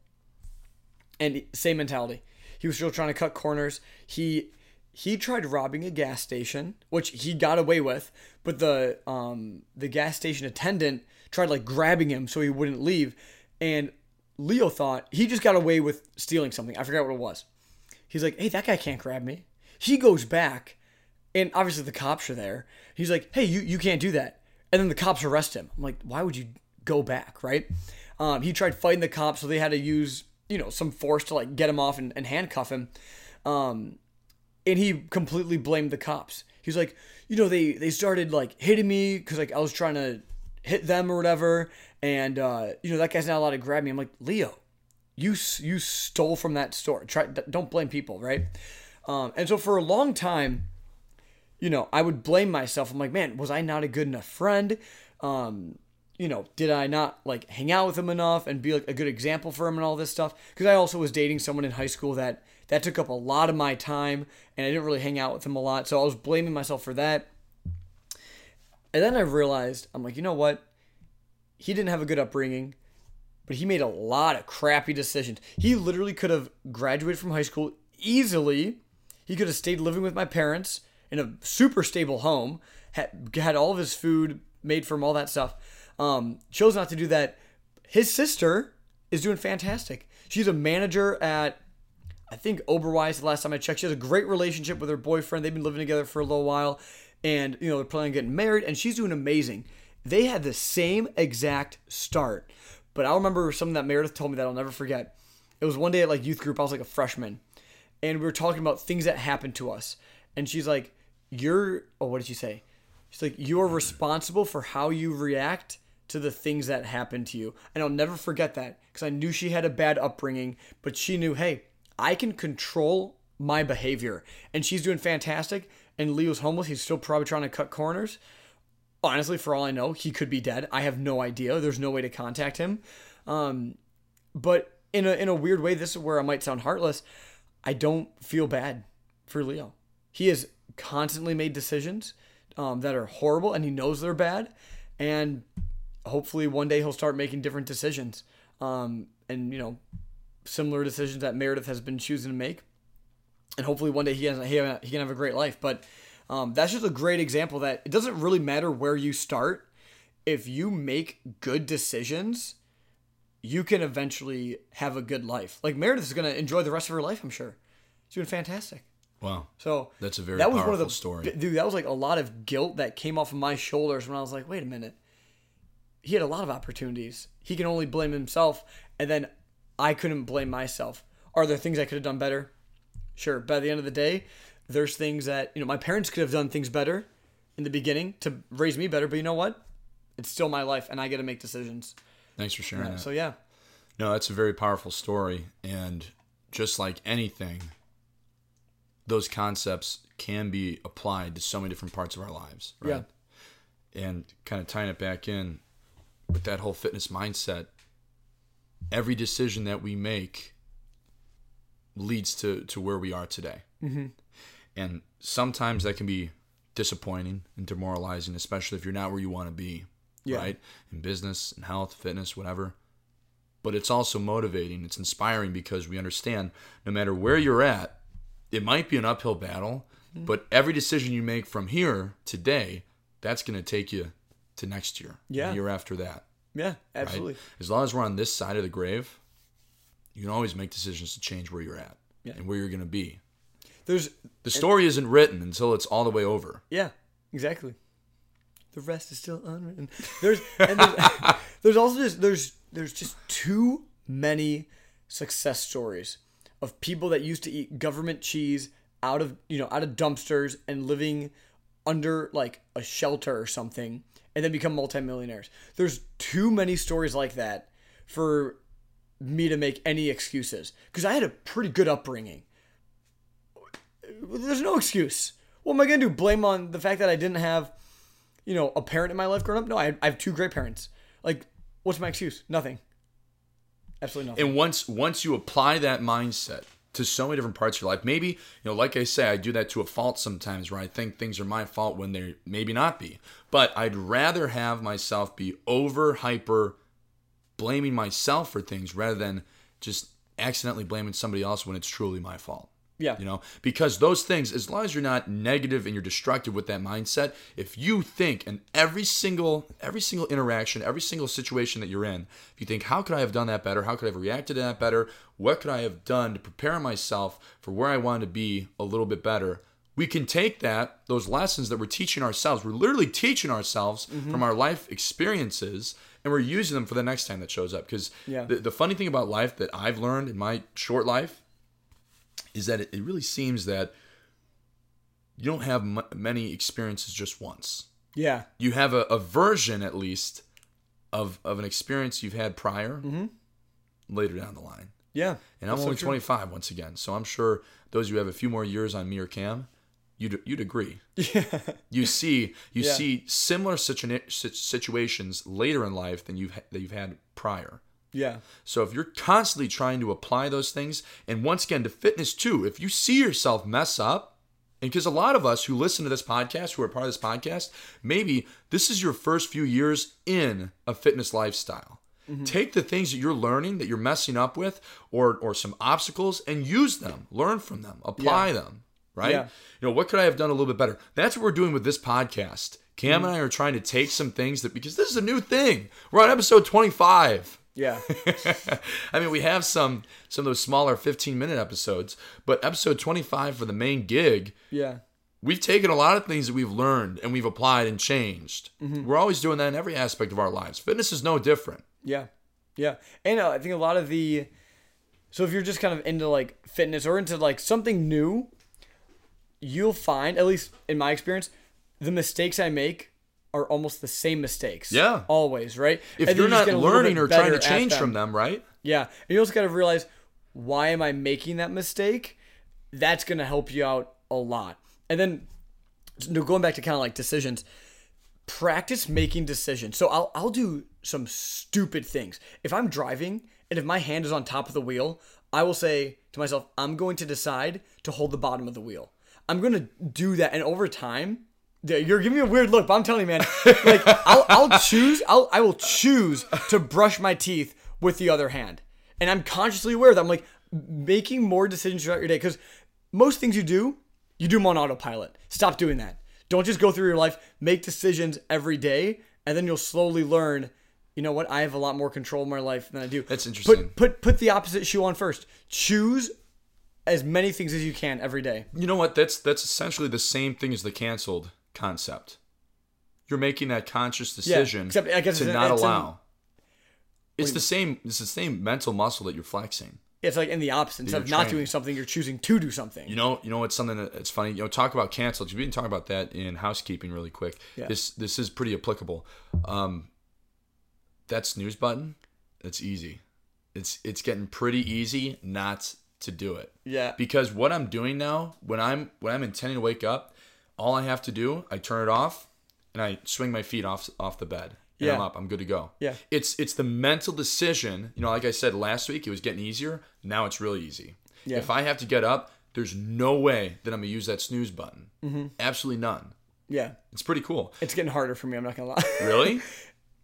and same mentality. He was still trying to cut corners. He he tried robbing a gas station, which he got away with, but the um the gas station attendant tried like grabbing him so he wouldn't leave, and Leo thought he just got away with stealing something. I forgot what it was. He's like, "Hey, that guy can't grab me." He goes back, and obviously the cops are there. He's like, "Hey, you you can't do that," and then the cops arrest him. I'm like, "Why would you go back?" Right? Um, he tried fighting the cops, so they had to use you know some force to like get him off and, and handcuff him. Um, and he completely blamed the cops. He's like, you know, they they started like hitting me because like I was trying to hit them or whatever, and uh, you know that guy's not allowed to grab me. I'm like, Leo, you you stole from that store. Try don't blame people, right? Um, and so for a long time, you know, I would blame myself. I'm like, man, was I not a good enough friend? Um, you know, did I not like hang out with him enough and be like a good example for him and all this stuff? Because I also was dating someone in high school that that took up a lot of my time, and I didn't really hang out with him a lot. So I was blaming myself for that. And then I realized, I'm like, you know what? He didn't have a good upbringing, but he made a lot of crappy decisions. He literally could have graduated from high school easily. He could have stayed living with my parents in a super stable home, had, had all of his food made from all that stuff. Um, chose not to do that. His sister is doing fantastic. She's a manager at, I think, Oberweis. The last time I checked, she has a great relationship with her boyfriend. They've been living together for a little while, and you know they're planning on getting married. And she's doing amazing. They had the same exact start, but I remember something that Meredith told me that I'll never forget. It was one day at like youth group. I was like a freshman, and we were talking about things that happened to us. And she's like, "You're," oh, what did she say? She's like, "You are responsible for how you react to the things that happen to you." And I'll never forget that because I knew she had a bad upbringing, but she knew, hey, I can control my behavior, and she's doing fantastic. And Leo's homeless; he's still probably trying to cut corners. Honestly, for all I know, he could be dead. I have no idea. There's no way to contact him. Um, but in a in a weird way, this is where I might sound heartless. I don't feel bad for Leo. He has constantly made decisions um, that are horrible, and he knows they're bad. and hopefully one day he'll start making different decisions. Um, and you know, similar decisions that Meredith has been choosing to make. And hopefully one day he has he, he can have a great life. But um, that's just a great example that it doesn't really matter where you start. If you make good decisions, you can eventually have a good life. Like Meredith is going to enjoy the rest of her life, I'm sure. She's doing fantastic. Wow. So That's a very that was powerful one of the story. dude. That was like a lot of guilt that came off of my shoulders when I was like, wait a minute. He had a lot of opportunities. He can only blame himself, and then I couldn't blame myself. Are there things I could have done better? Sure. By the end of the day, there's things that you know my parents could have done things better in the beginning to raise me better. But you know what? It's still my life, and I get to make decisions. Thanks for sharing that. So yeah, No, that's a very powerful story. And just like anything, those concepts can be applied to so many different parts of our lives. Right? And kind of tying it back in with that whole fitness mindset, every decision that we make leads to, to where we are today. Mm-hmm. And sometimes that can be disappointing and demoralizing, especially if you're not where you want to be, Yeah. right? In business and health, fitness, whatever but it's also motivating. It's inspiring because we understand no matter where you're at, it might be an uphill battle, Mm-hmm. but every decision you make from here today, that's going to take you to next year, Yeah. the year after that. yeah, Right? absolutely. As long as we're on this side of the grave, you can always make decisions to change where you're at Yeah. and where you're going to be. There's The story isn't written until it's all the way over. Yeah, exactly. The rest is still unwritten. There's and there's, there's also just there's there's just too many success stories of people that used to eat government cheese out of you know out of dumpsters and living under like a shelter or something and then become multimillionaires. There's too many stories like that for me to make any excuses because I had a pretty good upbringing there's no excuse. What am I gonna do? Blame on the fact that I didn't have, you know, a parent in my life growing up? No, I, I have two great parents. Like, what's my excuse? Nothing. Absolutely nothing. And once once you apply that mindset to so many different parts of your life, maybe you know, like I say, I do that to a fault sometimes, where I think things are my fault when they maybe not be. But I'd rather have myself be over hyper blaming myself for things rather than just accidentally blaming somebody else when it's truly my fault. Yeah. You know, because those things, as long as you're not negative and you're destructive with that mindset, if you think in every single every single interaction, every single situation that you're in, if you think, how could I have done that better? How could I have reacted to that better? What could I have done to prepare myself for where I want to be a little bit better? We can take that, those lessons that we're teaching ourselves, we're literally teaching ourselves mm-hmm. from our life experiences, and we're using them for the next time that shows up. Because Yeah. the, the funny thing about life that I've learned in my short life is that it, really seems that you don't have m- many experiences just once. Yeah. You have a, a version, at least, of, of an experience you've had prior mm-hmm. later down the line. Yeah. And I'm That's so only 25 once again, so I'm sure those who have a few more years on me or Cam, you'd, you'd agree. Yeah. You see, you Yeah. see similar situa- sit- situations later in life than you've ha- that you've had prior. Yeah. So if you're constantly trying to apply those things, and once again to fitness too, if you see yourself mess up, and because a lot of us who listen to this podcast, who are part of this podcast, maybe this is your first few years in a fitness lifestyle. Mm-hmm. Take the things that you're learning that you're messing up with, or or some obstacles, and use them. Learn from them. Apply them. Right? Yeah. You know what could I have done a little bit better? That's what we're doing with this podcast. Cam mm-hmm. and I are trying to take some things that because this is a new thing. We're on episode 25. Yeah. I mean, we have some some of those smaller 15 minute episodes, but episode 25 for the main gig, Yeah. we've taken a lot of things that we've learned and we've applied and changed. We're always doing that in every aspect of our lives. Fitness is no different. Yeah, yeah, and uh, I think a lot of the, so if you're just kind of into like fitness or into like something new, you'll find, at least in my experience, the mistakes I make are almost the same mistakes. Yeah. always right. If And you're not learning or trying to change from them, right? Yeah, and you also got to realize why am I making that mistake? That's gonna help you out a lot. And then, going back to kind of like decisions, practice making decisions. So I'll I'll do some stupid things if I'm driving and if my hand is on top of the wheel. I will say to myself, I'm going to decide to hold the bottom of the wheel. I'm going to do that, and over time, You're giving me a weird look, but I'm telling you, man. Like, I'll, I'll choose. I'll, I will choose to brush my teeth with the other hand, and I'm consciously aware that I'm like making more decisions throughout your day because most things you do, you do them on autopilot. Stop doing that. Don't just go through your life, make decisions every day, and then you'll slowly learn. You know what? I have a lot more control in my life than I do. That's interesting. Put put put the opposite shoe on first. Choose as many things as you can every day. You know what? That's that's essentially the same thing as the canceled concept. You're making that conscious decision guess to it's- not it's allow. it's the same. It's the same mental muscle that you're flexing. It's like in the opposite. Instead of not doing something, you're choosing to do something. You know, you know what's something that it's funny. You know, talk about canceled. We didn't talk about that in housekeeping really quick. Yeah. This this is pretty applicable. Um, that snooze button, it's easy. It's it's getting pretty easy not to do it. Yeah. Because what I'm doing now, when I'm when I'm intending to wake up, all I have to do, I turn it off, and I swing my feet off off the bed. And I'm up. I'm good to go. Yeah. It's it's the mental decision. You know, like I said last week, it was getting easier. Now it's really easy. Yeah. If I have to get up, there's no way that I'm gonna use that snooze button. Mm-hmm. Absolutely none. Yeah. It's pretty cool. It's getting harder for me. I'm not gonna lie. Really,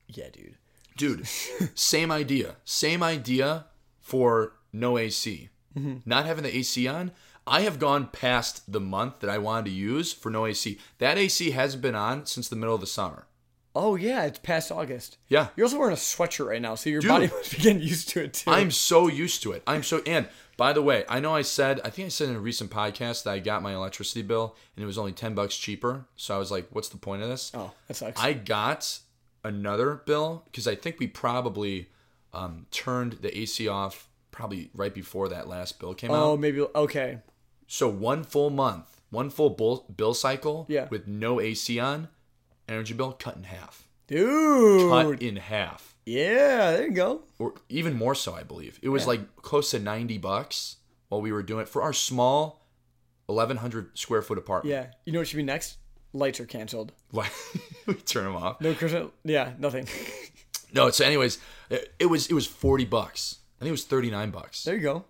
yeah, dude. dude. same idea. Same idea for no AC. Mm-hmm. Not having the AC on. I have gone past the month that I wanted to use for no AC. That AC hasn't been on since the middle of the summer. Oh yeah, it's past August. Yeah. You're also wearing a sweatshirt right now, so your Dude. body must be getting used to it too. I'm so used to it. I'm so and by the way, I know I said I think I said in a recent podcast that I got my electricity bill and it was only ten bucks cheaper. So I was like, what's the point of this? oh, that sucks. I got another bill because I think we probably um, turned the AC off probably right before that last bill came oh, out. Oh, maybe okay. So one full month, one full bill, bill cycle Yeah. with no AC on, energy bill cut in half. Dude. Cut in half. Yeah, there you go. Or even more so, I believe. It was like close to 90 bucks while we were doing it for our small 1100 square foot apartment. Yeah. You know what should be next? Lights are canceled. Why we turn them off? No Christmas. Yeah, nothing. No, so anyways, it, it was it was 40 bucks. I think it was 39 bucks. there you go.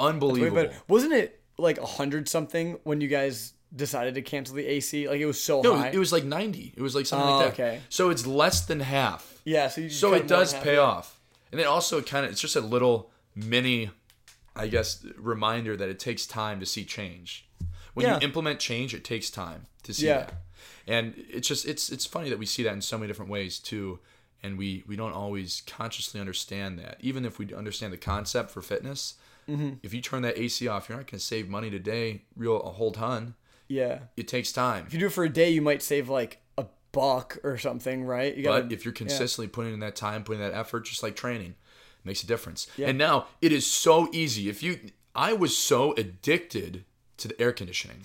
Unbelievable. Wasn't it like a hundred something when you guys decided to cancel the AC? Like it was so No, high. it was like 90. It was like something Oh, like that. okay. So it's less than half. yeah. So you So it does pay off. And then also it kind of it's just a little mini I guess reminder that it takes time to see change. When Yeah. you implement change, it takes time to see Yeah. that. And it's just it's it's funny that we see that in so many different ways too. And we we don't always consciously understand that. Even if we understand the concept for fitness, Mm-hmm. if you turn that AC off, you're not going to save money today, real a whole ton. Yeah. It takes time. If you do it for a day, you might save like a buck or something, right? You gotta, But if you're consistently putting in that time, putting that effort, just like training, it makes a difference. Yeah. And now it is so easy. If you, I was so addicted to the air conditioning.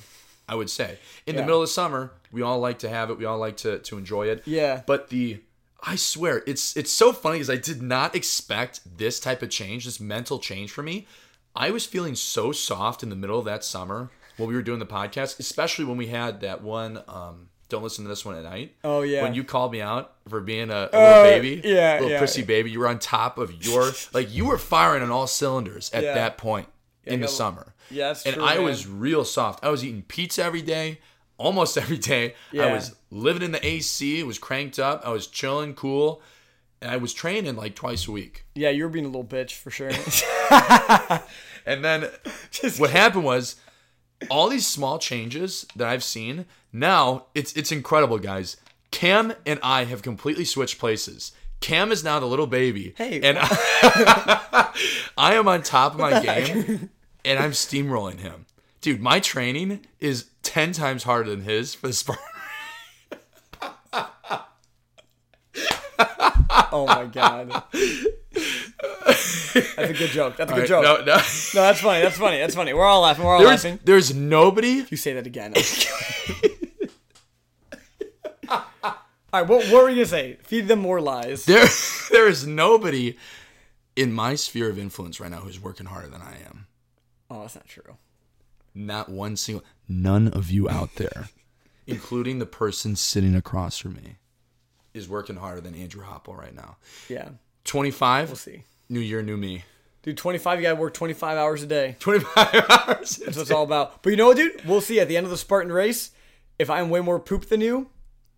I would say in the middle of summer, we all like to have it. We all like to to enjoy it. Yeah. But the, I swear, it's it's so funny because I did not expect this type of change, this mental change for me. I was feeling so soft in the middle of that summer when we were doing the podcast, especially when we had that one. Um, don't listen to this one at night. Oh, yeah. When you called me out for being a, a Oh, little baby, yeah, little yeah. prissy baby, you were on top of your like you were firing on all cylinders at Yeah. that point in the summer. Yeah, and true, I man. was real soft. I was eating pizza every day, almost every day. I was living in the AC. It was cranked up. I was chilling, cool, and I was training like twice a week. yeah, you were being a little bitch for sure. And then what happened was all these small changes that I've seen. Now it's it's incredible, guys. Cam and I have completely switched places. Cam is now the little baby, Hey. and I, I am on top of my game, and I'm steamrolling him, dude. My training is ten times harder than his for the Spartan. oh my god. That's a good joke. That's a good joke. No, No, no. that's funny. That's funny. That's funny. We're all laughing. We're all There's laughing. there's nobody You say that again. all right, what, what were you gonna say? Feed them more lies. there there is nobody in my sphere of influence right now who's working harder than I am. Oh, that's not true. Not one single none of you out there, including the person sitting across from me, is working harder than Andrew Hopple right now. Yeah, 25, we'll see. new year, new me. Dude, 25, you gotta work 25 hours a day. 25 hours. That's what it's all about. But you know what, dude? We'll see at the end of the Spartan race. if I'm way more poop than you,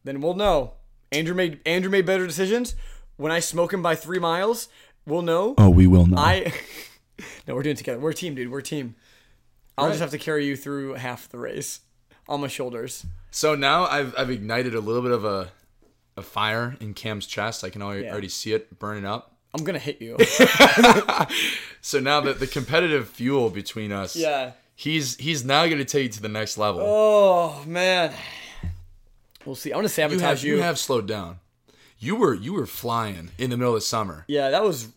then we'll know. Andrew made Andrew made better decisions. When I smoke him by three miles, we'll know. Oh, we will know. I no, we're doing it together. We're a team, dude. We're a team. I'll Right. just have to carry you through half the race on my shoulders. So now I've, I've ignited a little bit of a, a fire in Cam's chest. I can already, Yeah. already see it burning up. I'm gonna hit you. So now that the competitive fuel between us, yeah. he's he's now to take you to the next level. Oh man. We'll see. I'm gonna you sabotage have you. you have slowed down. You were you were flying in the middle of summer. yeah, that was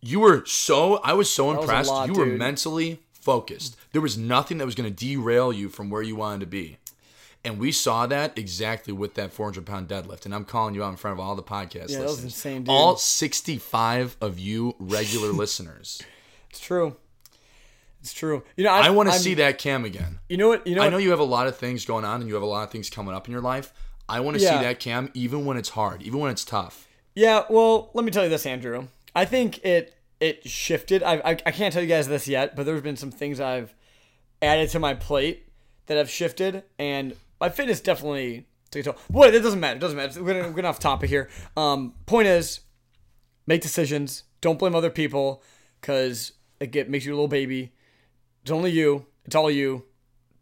You were so I was so was impressed. lot, you were dude. mentally focused. There was nothing that was to derail you from where you wanted to be. And we saw that exactly with that 400 pound deadlift. And I'm calling you out in front of all the podcast Yeah, that listeners. was insane. All 65 of you regular listeners. it's true. It's true. You know, I, I want to see that cam again. You know what? You know I what? know you have a lot of things going on and you have a lot of things coming up in your life. I want to Yeah. see that cam even when it's hard, even when it's tough. Yeah, well, let me tell you this, Andrew. I think it it shifted. I, I I can't tell you guys this yet, but there's been some things I've added to my plate that have shifted, and my fitness definitely took a toll. Boy, that doesn't matter. It doesn't matter. We're gonna we're getting off topic here. Um, point is, make decisions. Don't blame other people, cause it get makes you a little baby. It's only you. It's all you.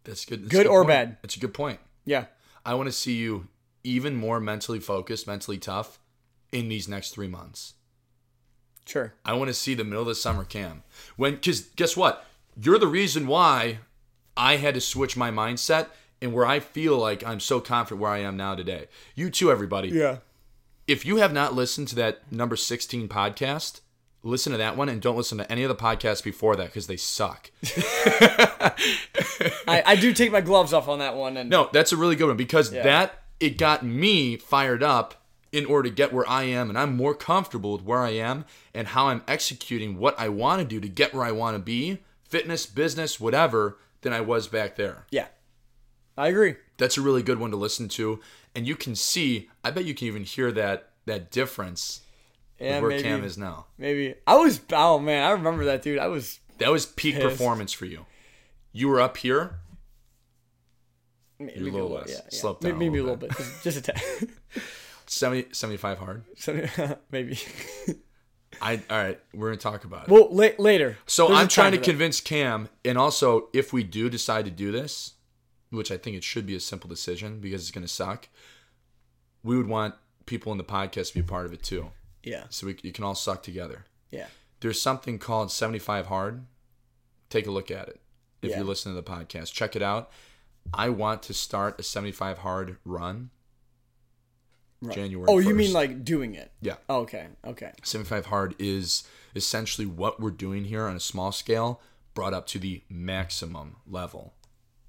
That's good. That's a Good or point. bad. That's a good point. Yeah. I want to see you even more mentally focused, mentally tough in these next three months. Sure. I want to see the middle of the summer cam. When, because guess what? You're the reason why I had to switch my mindset and where I feel like I'm so confident where I am now today. You too, everybody. Yeah. If you have not listened to that number 16 podcast, listen to that one and don't listen to any of the podcasts before that because they suck. I, I do take my gloves off on that one, and No, that's a really good one because that it got me fired up in order to get where I am and I'm more comfortable with where I am and how I'm executing what I want to do to get where I want to be, fitness, business, whatever, than I was back there. yeah, I agree. That's a really good one to listen to and you can see, I bet you can even hear that that difference Yeah, where maybe. Cam is now. Maybe I was. Oh man, I remember that dude. I was. That was peak Pissed. performance for you. You were up here, Maybe a little less. Slope Maybe, down maybe a little little bit. Just, just a tad. 70, 75 hard. So, maybe. I all right, we're going to talk about it. Well, la- later. So There's I'm trying to convince Cam, and also if we do decide to do this, which I think it should be a simple decision because it's going to suck, we would want people in the podcast to be a part of it too, Yeah. so we you can all suck together. Yeah. There's something called 75 Hard. Take a look at it if Yeah. you're listening to the podcast. Check it out. I want to start a 75 Hard run. January. Oh, you mean like doing it? yeah? Oh, okay. Okay. 75 hard is essentially what we're doing here on a small scale brought up to the maximum level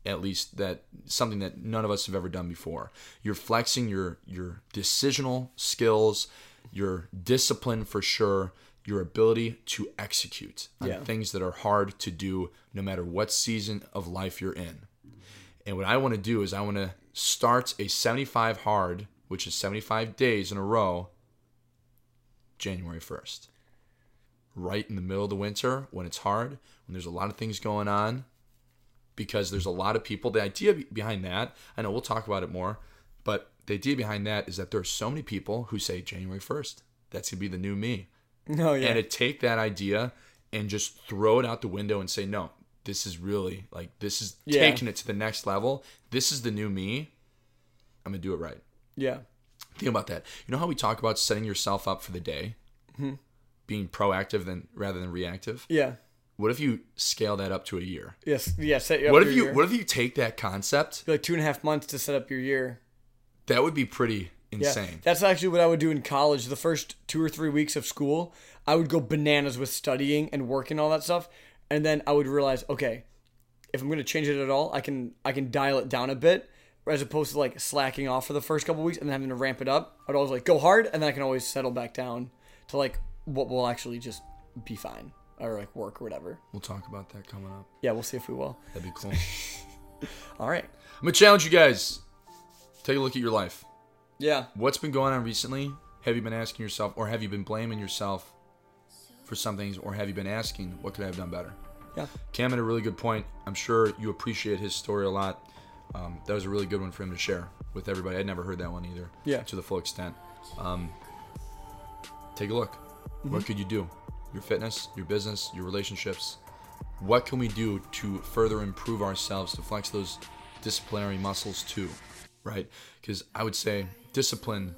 at least that something that none of us have ever done before you're flexing your your decisional skills your discipline for sure your ability to execute on Yeah. things that are hard to do no matter what season of life you're in and what I want to do is I want to start a 75 hard which is 75 days in a row January 1st. Right in the middle of the winter when it's hard, when there's a lot of things going on, because there's a lot of people. The idea behind that, I know we'll talk about it more, but the idea behind that is that there are so many people who say January 1st, that's going to be the new me. No, yeah. And to take that idea and just throw it out the window and say, no, this is really like, this is Yeah. taking it to the next level. This is the new me. I'm going to do it right. yeah. Think about that. You know how we talk about setting yourself up for the day, mm-hmm. being proactive than rather than reactive. Yeah. What if you scale that up to a year? Yes. Yeah. Set you up What if you year. What if you take that concept? like two and a half months to set up your year? That would be pretty Yeah. insane. That's actually what I would do in college. The first two or three weeks of school, I would go bananas with studying and working all that stuff, and then I would realize, okay, if I'm gonna change it at all, I can I can dial it down a bit, as opposed to like slacking off for the first couple weeks and then having to ramp it up. I'd always like go hard, and then I can always settle back down to like what will actually just be fine or like work or whatever. We'll talk about that coming up. Yeah, we'll see if we will. That'd be cool. All right. I'm gonna challenge you guys. Take a look at your life. Yeah. What's been going on recently? Have you been asking yourself, or have you been blaming yourself for some things, or have you been asking, what could I have done better? Yeah. Cam had a really good point. I'm sure you appreciate his story a lot. Um, that was a really good one for him to share with everybody. I'd never heard that one either. Yeah. To the full extent. Um, take a look. Mm-hmm. What could you do? Your fitness, your business, your relationships. What can we do to further improve ourselves to flex those disciplinary muscles too? Right? Because I would say discipline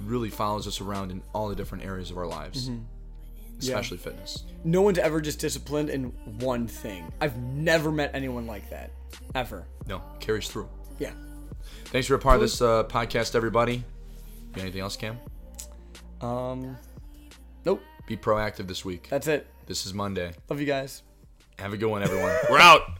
really follows us around in all the different areas of our lives, especially fitness. No one's ever just disciplined in one thing. I've never met anyone like that. Ever. No, carries through. Yeah. Thanks for a part of this uh, podcast, everybody. Anything else, Cam? Um Nope. Be proactive this week. That's it. This is Monday. Love you guys. Have a good one, everyone. We're out.